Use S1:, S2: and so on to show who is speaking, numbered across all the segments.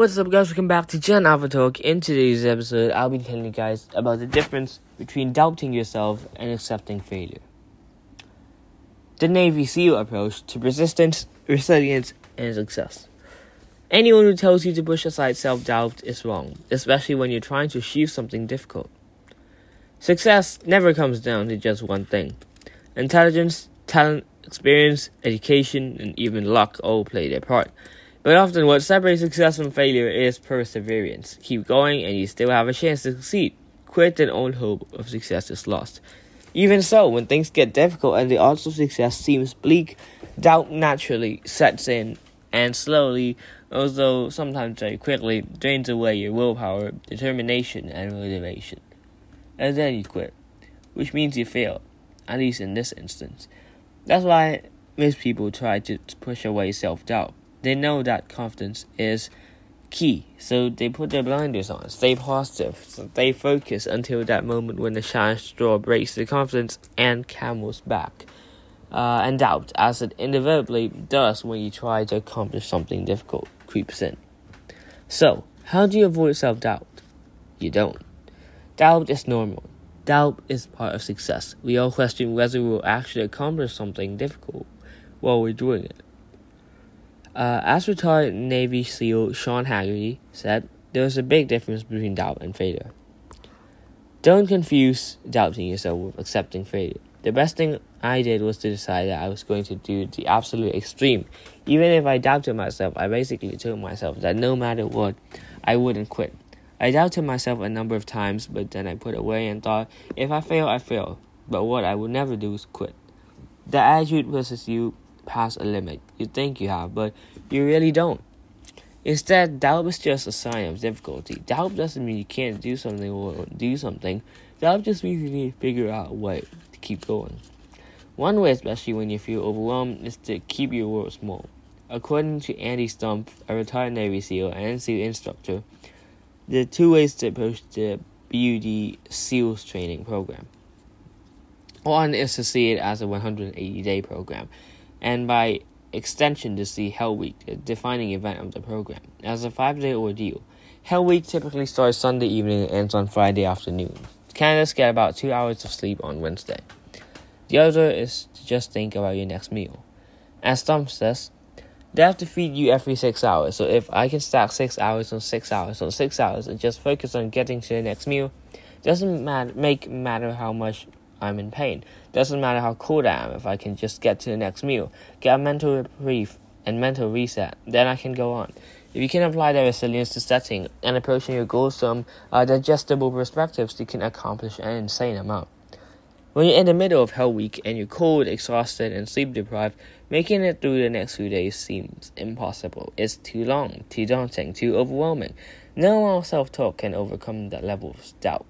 S1: What's up, guys? Welcome back to Gen Alpha Talk. In today's episode, I'll be telling you guys about the difference between doubting yourself and accepting failure. The Navy SEAL approach to persistence, resilience, and success. Anyone who tells you to push aside self doubt is wrong, especially when you're trying to achieve something difficult. Success never comes down to just one thing. Intelligence, talent, experience, education, and even luck all play their part. But often, what separates success from failure is perseverance. Keep going, and you still have a chance to succeed. Quit, and all hope of success is lost. Even so, when things get difficult and the odds of success seems bleak, doubt naturally sets in, and slowly, although sometimes very quickly, drains away your willpower, determination, and motivation. And then you quit, which means you fail, at least in this instance. That's why most people try to push away self doubt they know that confidence is key, so they put their blinders on, stay positive, stay focused until that moment when the shine straw breaks the confidence and camel's back. Uh, and doubt, as it inevitably does when you try to accomplish something difficult, creeps in. So, how do you avoid self doubt? You don't. Doubt is normal. Doubt is part of success. We all question whether we'll actually accomplish something difficult while we're doing it. Uh, as retired Navy SEAL Sean Haggerty said, there is a big difference between doubt and failure. Don't confuse doubting yourself with accepting failure. The best thing I did was to decide that I was going to do the absolute extreme. Even if I doubted myself, I basically told myself that no matter what, I wouldn't quit. I doubted myself a number of times, but then I put it away and thought, if I fail, I fail. But what I would never do is quit. The attitude versus you past a limit you think you have, but you really don't. Instead, doubt is just a sign of difficulty. Doubt doesn't mean you can't do something or do something. Doubt just means you need to figure out way to keep going. One way, especially when you feel overwhelmed, is to keep your world small. According to Andy Stumpf, a retired Navy SEAL and SEAL instructor, there are two ways to approach the BUD SEALs training program. One is to see it as a 180 day program and by extension to see Hell Week, a defining event of the program. As a five day ordeal, Hell Week typically starts Sunday evening and ends on Friday afternoon. Candidates get about two hours of sleep on Wednesday. The other is to just think about your next meal. As Tom says, they have to feed you every six hours, so if I can stack six hours on six hours on six hours and just focus on getting to the next meal, doesn't matter make matter how much I'm in pain. Doesn't matter how cold I am if I can just get to the next meal, get a mental reprieve and mental reset, then I can go on. If you can apply that resilience to setting and approaching your goals from uh, digestible perspectives, you can accomplish an insane amount. When you're in the middle of Hell Week and you're cold, exhausted, and sleep deprived, making it through the next few days seems impossible. It's too long, too daunting, too overwhelming. No amount of self talk can overcome that level of doubt.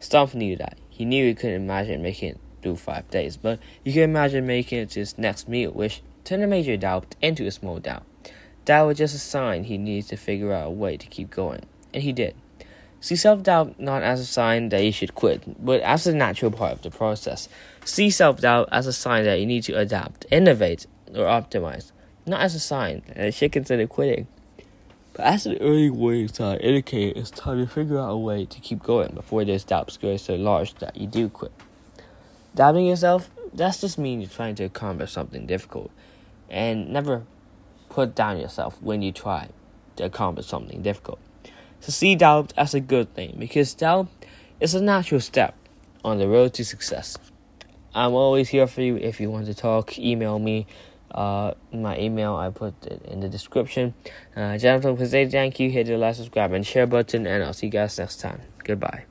S1: Stumpf knew that. He knew he couldn't imagine making it through five days, but you can imagine making it to his next meal, which turned a major doubt into a small doubt. That was just a sign he needed to figure out a way to keep going, and he did. See self doubt not as a sign that you should quit, but as a natural part of the process. See self doubt as a sign that you need to adapt, innovate, or optimize, not as a sign that you should consider quitting. But as an early warning sign indicate it's time to figure out a way to keep going before those doubts grow so large that you do quit. Doubting yourself, that's just mean you're trying to accomplish something difficult. And never put down yourself when you try to accomplish something difficult. So see doubt as a good thing because doubt is a natural step on the road to success. I'm always here for you if you want to talk, email me uh, my email I put it in the description. Uh, Jonathan, say thank you. Hit the like, subscribe, and share button, and I'll see you guys next time. Goodbye.